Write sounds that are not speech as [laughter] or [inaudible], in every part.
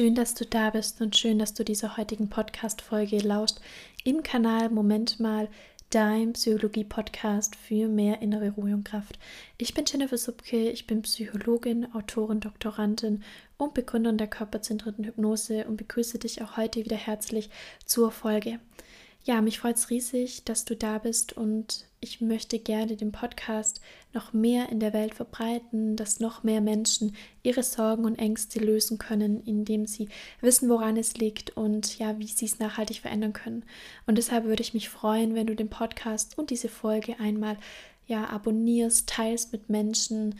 Schön, dass du da bist und schön, dass du dieser heutigen Podcast-Folge lauscht im Kanal Moment mal, dein Psychologie-Podcast für mehr innere Ruhe und Kraft. Ich bin Jennifer Subke, ich bin Psychologin, Autorin, Doktorandin und Begründerin der körperzentrierten Hypnose und begrüße dich auch heute wieder herzlich zur Folge. Ja, mich freut es riesig, dass du da bist und ich möchte gerne den Podcast noch mehr in der Welt verbreiten, dass noch mehr Menschen ihre Sorgen und Ängste lösen können, indem sie wissen, woran es liegt und ja, wie sie es nachhaltig verändern können. Und deshalb würde ich mich freuen, wenn du den Podcast und diese Folge einmal ja abonnierst, teilst mit Menschen,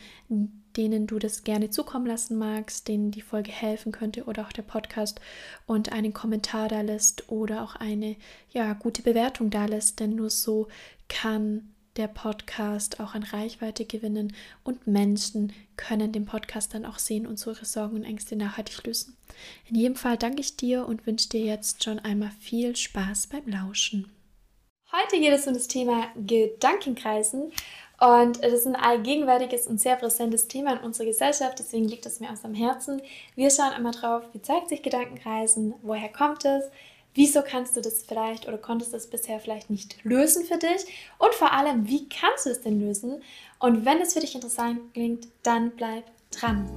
denen du das gerne zukommen lassen magst, denen die Folge helfen könnte oder auch der Podcast und einen Kommentar da lässt oder auch eine ja gute Bewertung da lässt, denn nur so kann der Podcast auch an Reichweite gewinnen und Menschen können den Podcast dann auch sehen und so ihre Sorgen und Ängste nachhaltig lösen. In jedem Fall danke ich dir und wünsche dir jetzt schon einmal viel Spaß beim Lauschen. Heute geht es um das Thema Gedankenkreisen und das ist ein allgegenwärtiges und sehr präsentes Thema in unserer Gesellschaft, deswegen liegt es mir aus dem Herzen. Wir schauen einmal drauf, wie zeigt sich Gedankenkreisen, woher kommt es, wieso kannst du das vielleicht oder konntest das bisher vielleicht nicht lösen für dich und vor allem, wie kannst du es denn lösen? Und wenn es für dich interessant klingt, dann bleib dran.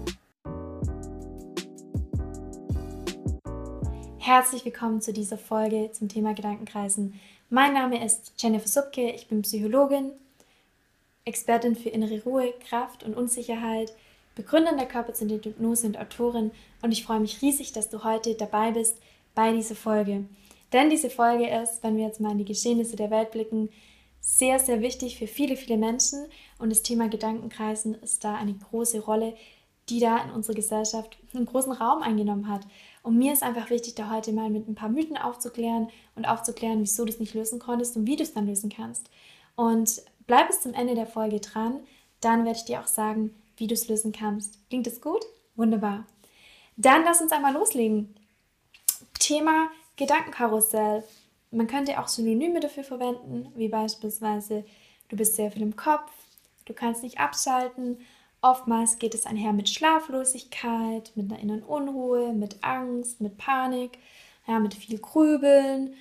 Herzlich willkommen zu dieser Folge zum Thema Gedankenkreisen. Mein Name ist Jennifer Subke, ich bin Psychologin, Expertin für innere Ruhe, Kraft und Unsicherheit, Begründerin der körperzentrierten Hypnose und Autorin und ich freue mich riesig, dass du heute dabei bist bei dieser Folge. Denn diese Folge ist, wenn wir jetzt mal in die Geschehnisse der Welt blicken, sehr, sehr wichtig für viele, viele Menschen und das Thema Gedankenkreisen ist da eine große Rolle, die da in unserer Gesellschaft einen großen Raum eingenommen hat. Und mir ist einfach wichtig, da heute mal mit ein paar Mythen aufzuklären und aufzuklären, wieso du es nicht lösen konntest und wie du es dann lösen kannst. Und Bleib bis zum Ende der Folge dran, dann werde ich dir auch sagen, wie du es lösen kannst. Klingt es gut? Wunderbar. Dann lass uns einmal loslegen. Thema Gedankenkarussell. Man könnte auch Synonyme dafür verwenden, wie beispielsweise du bist sehr viel im Kopf, du kannst nicht abschalten. Oftmals geht es einher mit Schlaflosigkeit, mit einer inneren Unruhe, mit Angst, mit Panik, ja, mit viel Grübeln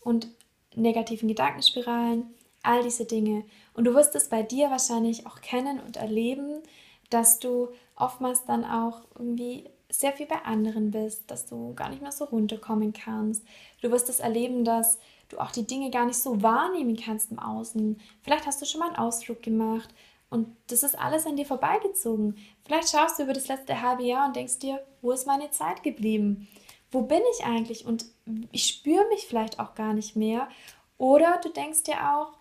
und negativen Gedankenspiralen all diese Dinge. Und du wirst es bei dir wahrscheinlich auch kennen und erleben, dass du oftmals dann auch irgendwie sehr viel bei anderen bist, dass du gar nicht mehr so runterkommen kannst. Du wirst es erleben, dass du auch die Dinge gar nicht so wahrnehmen kannst im Außen. Vielleicht hast du schon mal einen Ausflug gemacht und das ist alles an dir vorbeigezogen. Vielleicht schaust du über das letzte halbe Jahr und denkst dir, wo ist meine Zeit geblieben? Wo bin ich eigentlich? Und ich spüre mich vielleicht auch gar nicht mehr. Oder du denkst dir auch,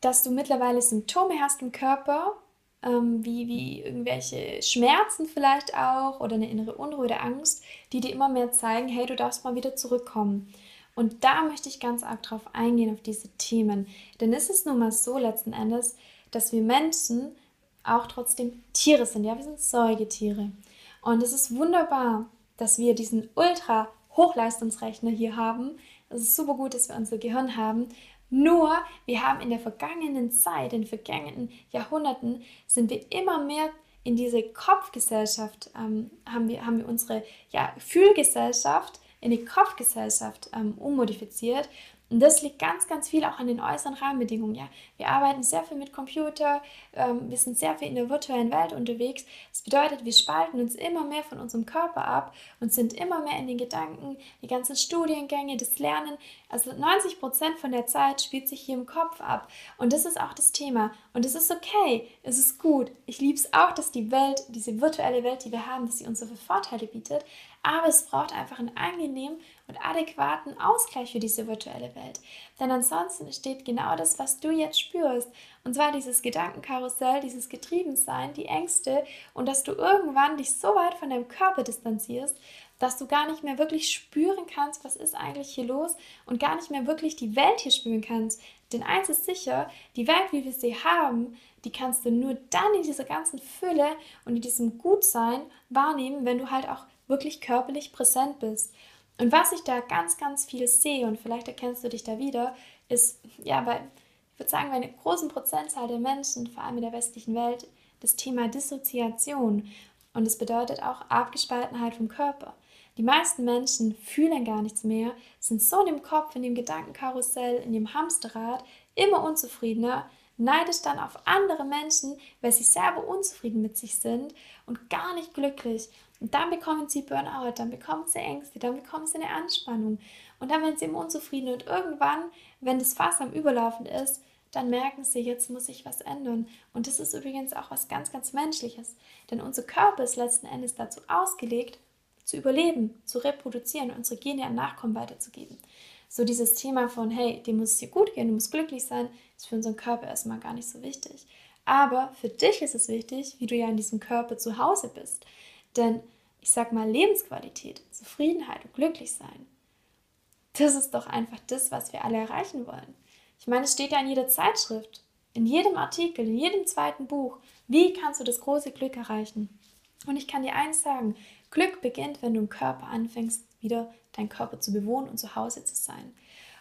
dass du mittlerweile Symptome hast im Körper, ähm, wie, wie irgendwelche Schmerzen vielleicht auch oder eine innere Unruhe oder Angst, die dir immer mehr zeigen, hey, du darfst mal wieder zurückkommen. Und da möchte ich ganz arg drauf eingehen, auf diese Themen. Denn es ist nun mal so letzten Endes, dass wir Menschen auch trotzdem Tiere sind. Ja, wir sind Säugetiere. Und es ist wunderbar, dass wir diesen Ultra-Hochleistungsrechner hier haben. Es ist super gut, dass wir unser Gehirn haben, nur wir haben in der vergangenen Zeit, in vergangenen Jahrhunderten, sind wir immer mehr in diese Kopfgesellschaft, ähm, haben, wir, haben wir unsere ja, Fühlgesellschaft in die Kopfgesellschaft ähm, ummodifiziert und das liegt ganz, ganz viel auch an den äußeren Rahmenbedingungen. Ja, wir arbeiten sehr viel mit Computer, ähm, wir sind sehr viel in der virtuellen Welt unterwegs. Das bedeutet, wir spalten uns immer mehr von unserem Körper ab und sind immer mehr in den Gedanken, die ganzen Studiengänge, das Lernen. Also 90 Prozent von der Zeit spielt sich hier im Kopf ab. Und das ist auch das Thema. Und es ist okay, es ist gut. Ich liebe es auch, dass die Welt, diese virtuelle Welt, die wir haben, dass sie uns so viele Vorteile bietet. Aber es braucht einfach einen angenehmen und adäquaten Ausgleich für diese virtuelle Welt. Denn ansonsten entsteht genau das, was du jetzt spürst. Und zwar dieses Gedankenkarussell, dieses Getriebensein, die Ängste und dass du irgendwann dich so weit von deinem Körper distanzierst, dass du gar nicht mehr wirklich spüren kannst, was ist eigentlich hier los und gar nicht mehr wirklich die Welt hier spüren kannst. Denn eins ist sicher, die Welt, wie wir sie haben, die kannst du nur dann in dieser ganzen Fülle und in diesem Gutsein wahrnehmen, wenn du halt auch wirklich körperlich präsent bist. Und was ich da ganz, ganz viel sehe, und vielleicht erkennst du dich da wieder, ist, ja, bei, ich würde sagen, bei einer großen Prozentzahl der Menschen, vor allem in der westlichen Welt, das Thema Dissoziation. Und es bedeutet auch Abgespaltenheit vom Körper. Die meisten Menschen fühlen gar nichts mehr, sind so in dem Kopf, in dem Gedankenkarussell, in dem Hamsterrad, immer unzufriedener, neidisch dann auf andere Menschen, weil sie selber unzufrieden mit sich sind und gar nicht glücklich. Und dann bekommen sie Burnout, dann bekommen sie Ängste, dann bekommen sie eine Anspannung. Und dann werden sie immer unzufrieden. Und irgendwann, wenn das Fass am Überlaufen ist, dann merken sie, jetzt muss sich was ändern. Und das ist übrigens auch was ganz, ganz Menschliches. Denn unser Körper ist letzten Endes dazu ausgelegt, zu überleben, zu reproduzieren, unsere Gene an Nachkommen weiterzugeben. So dieses Thema von, hey, dir muss es dir gut gehen, du musst glücklich sein, ist für unseren Körper erstmal gar nicht so wichtig. Aber für dich ist es wichtig, wie du ja in diesem Körper zu Hause bist. Denn ich sag mal, Lebensqualität, Zufriedenheit und glücklich sein, das ist doch einfach das, was wir alle erreichen wollen. Ich meine, es steht ja in jeder Zeitschrift, in jedem Artikel, in jedem zweiten Buch, wie kannst du das große Glück erreichen? Und ich kann dir eins sagen, Glück beginnt, wenn du im Körper anfängst, wieder deinen Körper zu bewohnen und zu Hause zu sein.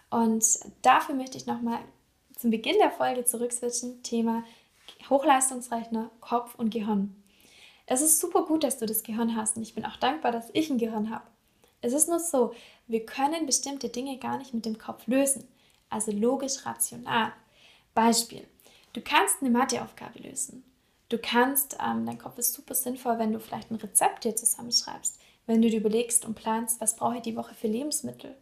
Und dafür möchte ich nochmal zum Beginn der Folge zurückswitchen, Thema Hochleistungsrechner, Kopf und Gehirn. Es ist super gut, dass du das Gehirn hast und ich bin auch dankbar, dass ich ein Gehirn habe. Es ist nur so, wir können bestimmte Dinge gar nicht mit dem Kopf lösen, also logisch rational. Beispiel, du kannst eine Matheaufgabe lösen. Du kannst, ähm, dein Kopf ist super sinnvoll, wenn du vielleicht ein Rezept dir zusammenschreibst, wenn du dir überlegst und planst, was brauche ich die Woche für Lebensmittel.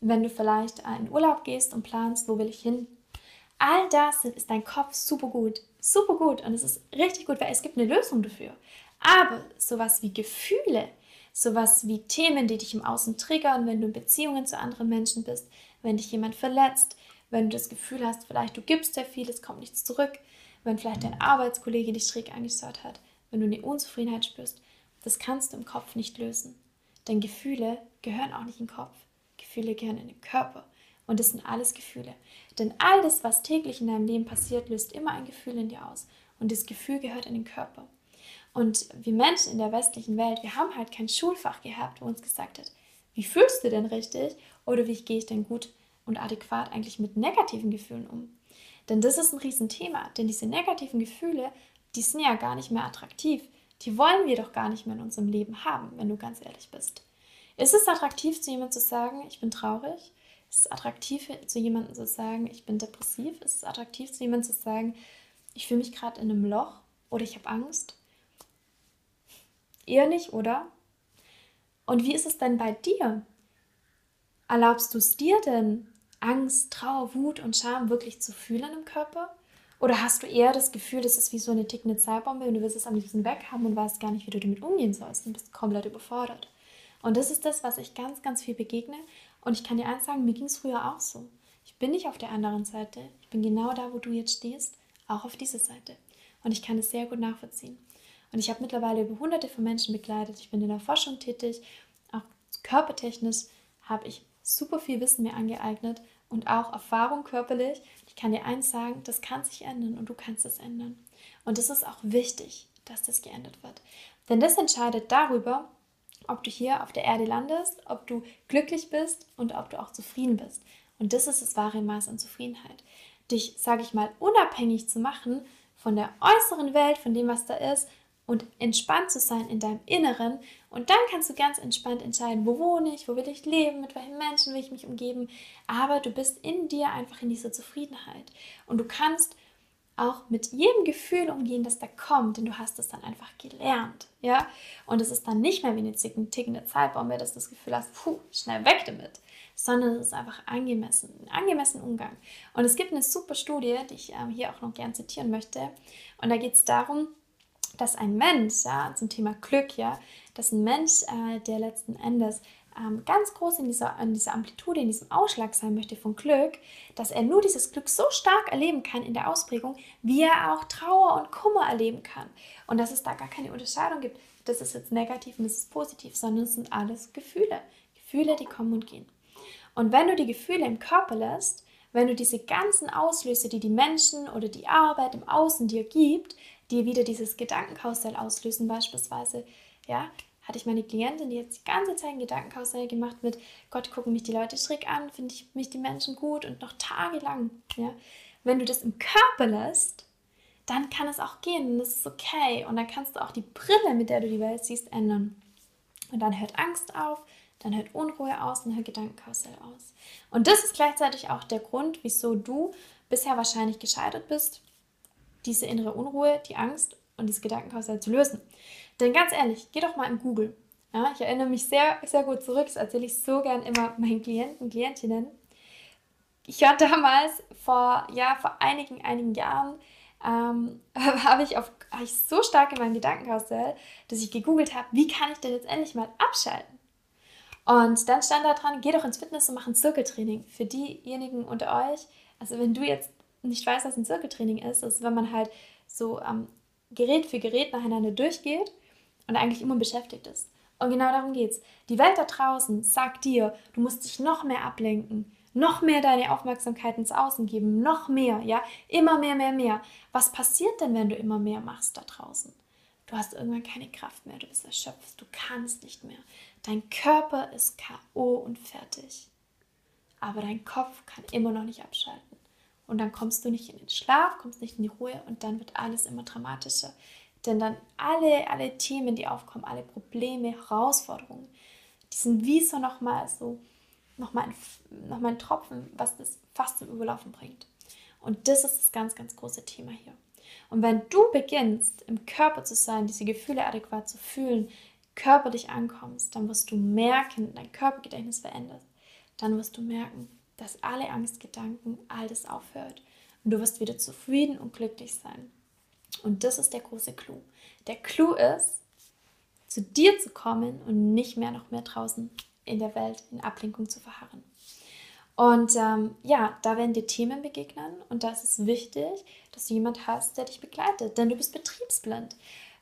Wenn du vielleicht in Urlaub gehst und planst, wo will ich hin. All das ist dein Kopf super gut, super gut und es ist richtig gut, weil es gibt eine Lösung dafür. Aber sowas wie Gefühle, sowas wie Themen, die dich im Außen triggern, wenn du in Beziehungen zu anderen Menschen bist, wenn dich jemand verletzt, wenn du das Gefühl hast, vielleicht du gibst sehr viel, es kommt nichts zurück, wenn vielleicht dein Arbeitskollege dich schräg angeschaut hat, wenn du eine Unzufriedenheit spürst, das kannst du im Kopf nicht lösen. Denn Gefühle gehören auch nicht in den Kopf. Gefühle gehören in den Körper. Und das sind alles Gefühle. Denn all das, was täglich in deinem Leben passiert, löst immer ein Gefühl in dir aus. Und das Gefühl gehört in den Körper. Und wir Menschen in der westlichen Welt, wir haben halt kein Schulfach gehabt, wo uns gesagt hat, wie fühlst du denn richtig oder wie gehe ich denn gut und adäquat eigentlich mit negativen Gefühlen um. Denn das ist ein Riesenthema, denn diese negativen Gefühle, die sind ja gar nicht mehr attraktiv. Die wollen wir doch gar nicht mehr in unserem Leben haben, wenn du ganz ehrlich bist. Ist es attraktiv, zu jemandem zu sagen, ich bin traurig? Ist es attraktiv, zu jemandem zu sagen, ich bin depressiv? Ist es attraktiv, zu jemandem zu sagen, ich fühle mich gerade in einem Loch oder ich habe Angst? Eher nicht, oder? Und wie ist es denn bei dir? Erlaubst du es dir denn, Angst, Trauer, Wut und Scham wirklich zu fühlen im Körper? Oder hast du eher das Gefühl, das ist wie so eine tickende Zeitbombe und du willst es am liebsten weghaben und weißt gar nicht, wie du damit umgehen sollst und bist komplett überfordert? Und das ist das, was ich ganz, ganz viel begegne. Und ich kann dir eins sagen, mir ging es früher auch so. Ich bin nicht auf der anderen Seite. Ich bin genau da, wo du jetzt stehst, auch auf dieser Seite. Und ich kann es sehr gut nachvollziehen. Und ich habe mittlerweile über hunderte von Menschen begleitet. Ich bin in der Forschung tätig. Auch körpertechnisch habe ich super viel Wissen mir angeeignet und auch Erfahrung körperlich. Ich kann dir eins sagen, das kann sich ändern und du kannst es ändern. Und es ist auch wichtig, dass das geändert wird. Denn das entscheidet darüber, ob du hier auf der Erde landest, ob du glücklich bist und ob du auch zufrieden bist. Und das ist das wahre Maß an Zufriedenheit. Dich, sage ich mal, unabhängig zu machen von der äußeren Welt, von dem, was da ist, und entspannt zu sein in deinem Inneren. Und dann kannst du ganz entspannt entscheiden, wo wohne ich, wo will ich leben, mit welchen Menschen will ich mich umgeben. Aber du bist in dir einfach in dieser Zufriedenheit. Und du kannst auch mit jedem Gefühl umgehen, das da kommt, denn du hast es dann einfach gelernt, ja? Und es ist dann nicht mehr wie eine tickende Zeitbombe, dass du das Gefühl hast, puh, schnell weg damit, sondern es ist einfach angemessen, ein angemessener Umgang. Und es gibt eine super Studie, die ich ähm, hier auch noch gern zitieren möchte. Und da geht es darum, dass ein Mensch, ja, zum Thema Glück, ja, dass ein Mensch, äh, der letzten Endes ähm, ganz groß in dieser, in dieser Amplitude, in diesem Ausschlag sein möchte von Glück, dass er nur dieses Glück so stark erleben kann in der Ausprägung, wie er auch Trauer und Kummer erleben kann. Und dass es da gar keine Unterscheidung gibt, das ist jetzt negativ und das ist positiv, sondern es sind alles Gefühle. Gefühle, die kommen und gehen. Und wenn du die Gefühle im Körper lässt, wenn du diese ganzen Auslöse, die die Menschen oder die Arbeit im Außen dir gibt, die wieder dieses Gedankenkarussell auslösen, beispielsweise, ja, hatte ich meine Klientin, die jetzt die ganze Zeit ein Gedankenkarussell gemacht mit, Gott, gucken mich die Leute schräg an, finde ich mich die Menschen gut und noch tagelang, ja. Wenn du das im Körper lässt, dann kann es auch gehen und das ist okay. Und dann kannst du auch die Brille, mit der du die Welt siehst, ändern. Und dann hört Angst auf, dann hört Unruhe aus und hört Gedankenkarussell aus. Und das ist gleichzeitig auch der Grund, wieso du bisher wahrscheinlich gescheitert bist, diese innere Unruhe, die Angst und dieses Gedankenkarussell zu lösen. Denn ganz ehrlich, geh doch mal in Google. Ja, ich erinnere mich sehr, sehr gut zurück, das erzähle ich so gern immer meinen Klienten, Klientinnen. Ich war damals vor, ja, vor einigen, einigen Jahren, ähm, [laughs] habe ich, hab ich so stark in meinem Gedankenkarussell, dass ich gegoogelt habe, wie kann ich denn jetzt endlich mal abschalten? Und dann stand da dran, geh doch ins Fitness und mach ein Zirkeltraining. Für diejenigen unter euch, also wenn du jetzt nicht weißt, was ein Zirkeltraining ist, ist, wenn man halt so ähm, Gerät für Gerät nacheinander durchgeht und eigentlich immer beschäftigt ist. Und genau darum geht's. Die Welt da draußen sagt dir, du musst dich noch mehr ablenken, noch mehr deine Aufmerksamkeit ins Außen geben, noch mehr, ja, immer mehr, mehr, mehr. Was passiert denn, wenn du immer mehr machst da draußen? Du hast irgendwann keine Kraft mehr, du bist erschöpft, du kannst nicht mehr. Dein Körper ist KO und fertig. Aber dein Kopf kann immer noch nicht abschalten. Und dann kommst du nicht in den Schlaf, kommst nicht in die Ruhe und dann wird alles immer dramatischer. Denn dann alle, alle Themen, die aufkommen, alle Probleme, Herausforderungen, die sind wie so nochmal so, nochmal ein, noch ein Tropfen, was das fast zum Überlaufen bringt. Und das ist das ganz, ganz große Thema hier. Und wenn du beginnst, im Körper zu sein, diese Gefühle adäquat zu fühlen, körperlich ankommst, dann wirst du merken, dein Körpergedächtnis verändert. Dann wirst du merken, dass alle Angstgedanken, all das aufhört. Und du wirst wieder zufrieden und glücklich sein. Und das ist der große Clou. Der Clou ist, zu dir zu kommen und nicht mehr noch mehr draußen in der Welt in Ablenkung zu verharren. Und ähm, ja, da werden dir Themen begegnen und da ist es wichtig, dass du jemand hast, der dich begleitet, denn du bist betriebsblind.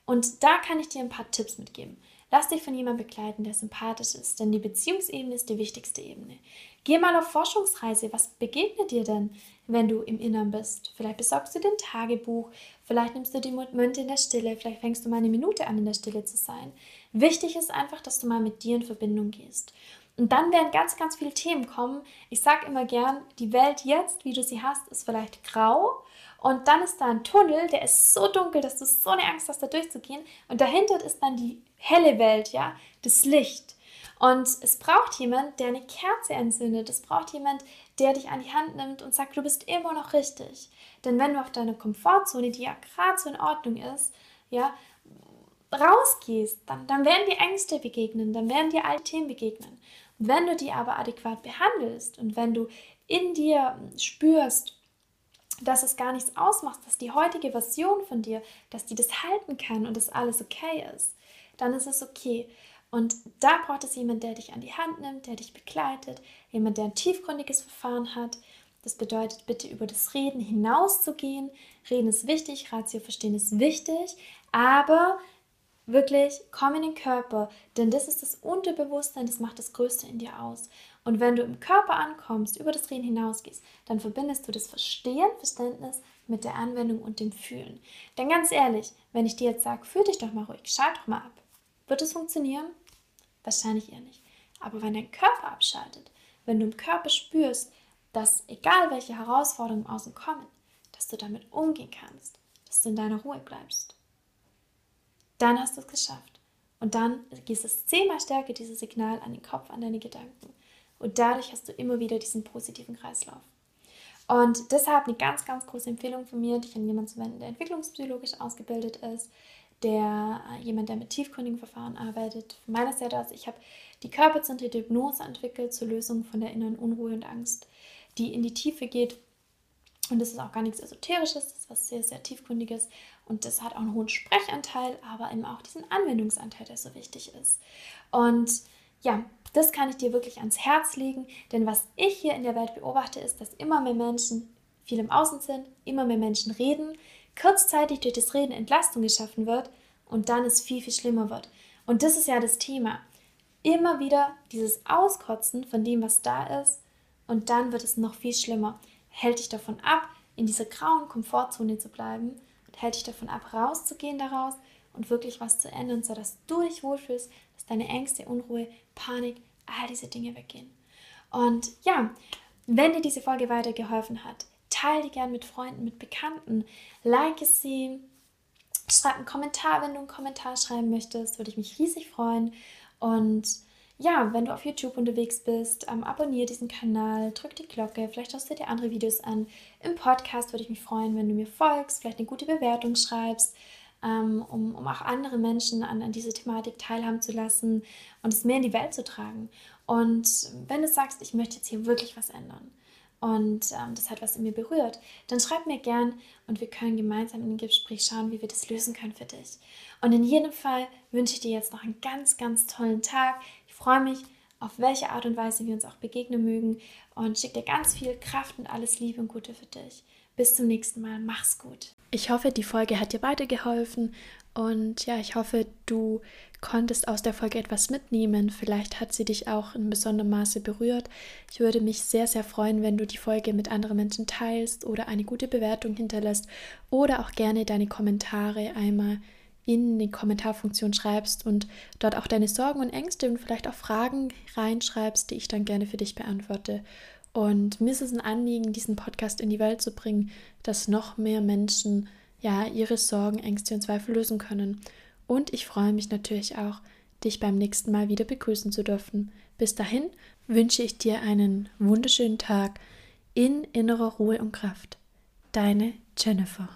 Und da kann ich dir ein paar Tipps mitgeben. Lass dich von jemandem begleiten, der sympathisch ist, denn die Beziehungsebene ist die wichtigste Ebene. Geh mal auf Forschungsreise. Was begegnet dir denn, wenn du im Innern bist? Vielleicht besorgst du dir ein Tagebuch, vielleicht nimmst du die Momente in der Stille, vielleicht fängst du mal eine Minute an, in der Stille zu sein. Wichtig ist einfach, dass du mal mit dir in Verbindung gehst. Und dann werden ganz, ganz viele Themen kommen. Ich sage immer gern, die Welt jetzt, wie du sie hast, ist vielleicht grau. Und dann ist da ein Tunnel, der ist so dunkel, dass du so eine Angst hast, da durchzugehen. Und dahinter ist dann die helle Welt, ja, das Licht. Und es braucht jemand, der eine Kerze entzündet. Es braucht jemand, der dich an die Hand nimmt und sagt, du bist immer noch richtig. Denn wenn du auf deine Komfortzone, die ja gerade so in Ordnung ist, ja, rausgehst, dann, dann werden die Ängste begegnen, dann werden dir alle Themen begegnen. Wenn du die aber adäquat behandelst und wenn du in dir spürst, dass es gar nichts ausmacht, dass die heutige Version von dir, dass die das halten kann und dass alles okay ist, dann ist es okay. Und da braucht es jemand, der dich an die Hand nimmt, der dich begleitet, jemand, der ein tiefgründiges Verfahren hat. Das bedeutet, bitte über das Reden hinauszugehen. Reden ist wichtig, Ratio verstehen ist wichtig, aber wirklich komm in den Körper, denn das ist das Unterbewusstsein, das macht das Größte in dir aus. Und wenn du im Körper ankommst, über das Reden hinausgehst, dann verbindest du das Verstehen, Verständnis mit der Anwendung und dem Fühlen. Denn ganz ehrlich, wenn ich dir jetzt sage, fühl dich doch mal ruhig, schalt doch mal ab, wird es funktionieren? Wahrscheinlich eher nicht. Aber wenn dein Körper abschaltet, wenn du im Körper spürst, dass egal welche Herausforderungen Außen kommen, dass du damit umgehen kannst, dass du in deiner Ruhe bleibst, dann hast du es geschafft. Und dann gehst es zehnmal stärker, dieses Signal an den Kopf, an deine Gedanken. Und dadurch hast du immer wieder diesen positiven Kreislauf. Und deshalb eine ganz, ganz große Empfehlung von mir, dich an jemanden zu wenden, der entwicklungspsychologisch ausgebildet ist, der äh, jemand, der mit tiefgründigen Verfahren arbeitet. Von meiner Seite aus, ich habe die körperzentrierte Hypnose entwickelt zur Lösung von der inneren Unruhe und Angst, die in die Tiefe geht. Und das ist auch gar nichts Esoterisches, das ist was sehr, sehr Tiefgründiges. Und das hat auch einen hohen Sprechanteil, aber eben auch diesen Anwendungsanteil, der so wichtig ist. Und ja, das kann ich dir wirklich ans Herz legen, denn was ich hier in der Welt beobachte, ist, dass immer mehr Menschen viel im Außen sind, immer mehr Menschen reden, kurzzeitig durch das Reden Entlastung geschaffen wird und dann es viel, viel schlimmer wird. Und das ist ja das Thema. Immer wieder dieses Auskotzen von dem, was da ist und dann wird es noch viel schlimmer. Hält dich davon ab, in dieser grauen Komfortzone zu bleiben und hält dich davon ab, rauszugehen daraus und wirklich was zu ändern, sodass du dich wohlfühlst, dass deine Ängste, Unruhe, Panik, all diese Dinge weggehen. Und ja, wenn dir diese Folge weitergeholfen hat, teile die gern mit Freunden, mit Bekannten, like sie, schreib einen Kommentar, wenn du einen Kommentar schreiben möchtest, würde ich mich riesig freuen. Und ja, wenn du auf YouTube unterwegs bist, ähm, abonniere diesen Kanal, drück die Glocke, vielleicht schaust du dir andere Videos an. Im Podcast würde ich mich freuen, wenn du mir folgst, vielleicht eine gute Bewertung schreibst, ähm, um, um auch andere Menschen an, an diese Thematik teilhaben zu lassen und es mehr in die Welt zu tragen. Und wenn du sagst, ich möchte jetzt hier wirklich was ändern, und ähm, das hat was in mir berührt, dann schreib mir gern und wir können gemeinsam in ein Gespräch schauen, wie wir das lösen können für dich. Und in jedem Fall wünsche ich dir jetzt noch einen ganz, ganz tollen Tag. Ich freue mich, auf welche Art und Weise wir uns auch begegnen mögen und schicke dir ganz viel Kraft und alles Liebe und Gute für dich. Bis zum nächsten Mal. Mach's gut. Ich hoffe, die Folge hat dir weitergeholfen und ja, ich hoffe, du konntest aus der Folge etwas mitnehmen. Vielleicht hat sie dich auch in besonderem Maße berührt. Ich würde mich sehr, sehr freuen, wenn du die Folge mit anderen Menschen teilst oder eine gute Bewertung hinterlässt oder auch gerne deine Kommentare einmal in die Kommentarfunktion schreibst und dort auch deine Sorgen und Ängste und vielleicht auch Fragen reinschreibst, die ich dann gerne für dich beantworte. Und mir ist es ein Anliegen, diesen Podcast in die Welt zu bringen, dass noch mehr Menschen ja, ihre Sorgen, Ängste und Zweifel lösen können. Und ich freue mich natürlich auch, dich beim nächsten Mal wieder begrüßen zu dürfen. Bis dahin wünsche ich dir einen wunderschönen Tag in innerer Ruhe und Kraft. Deine Jennifer.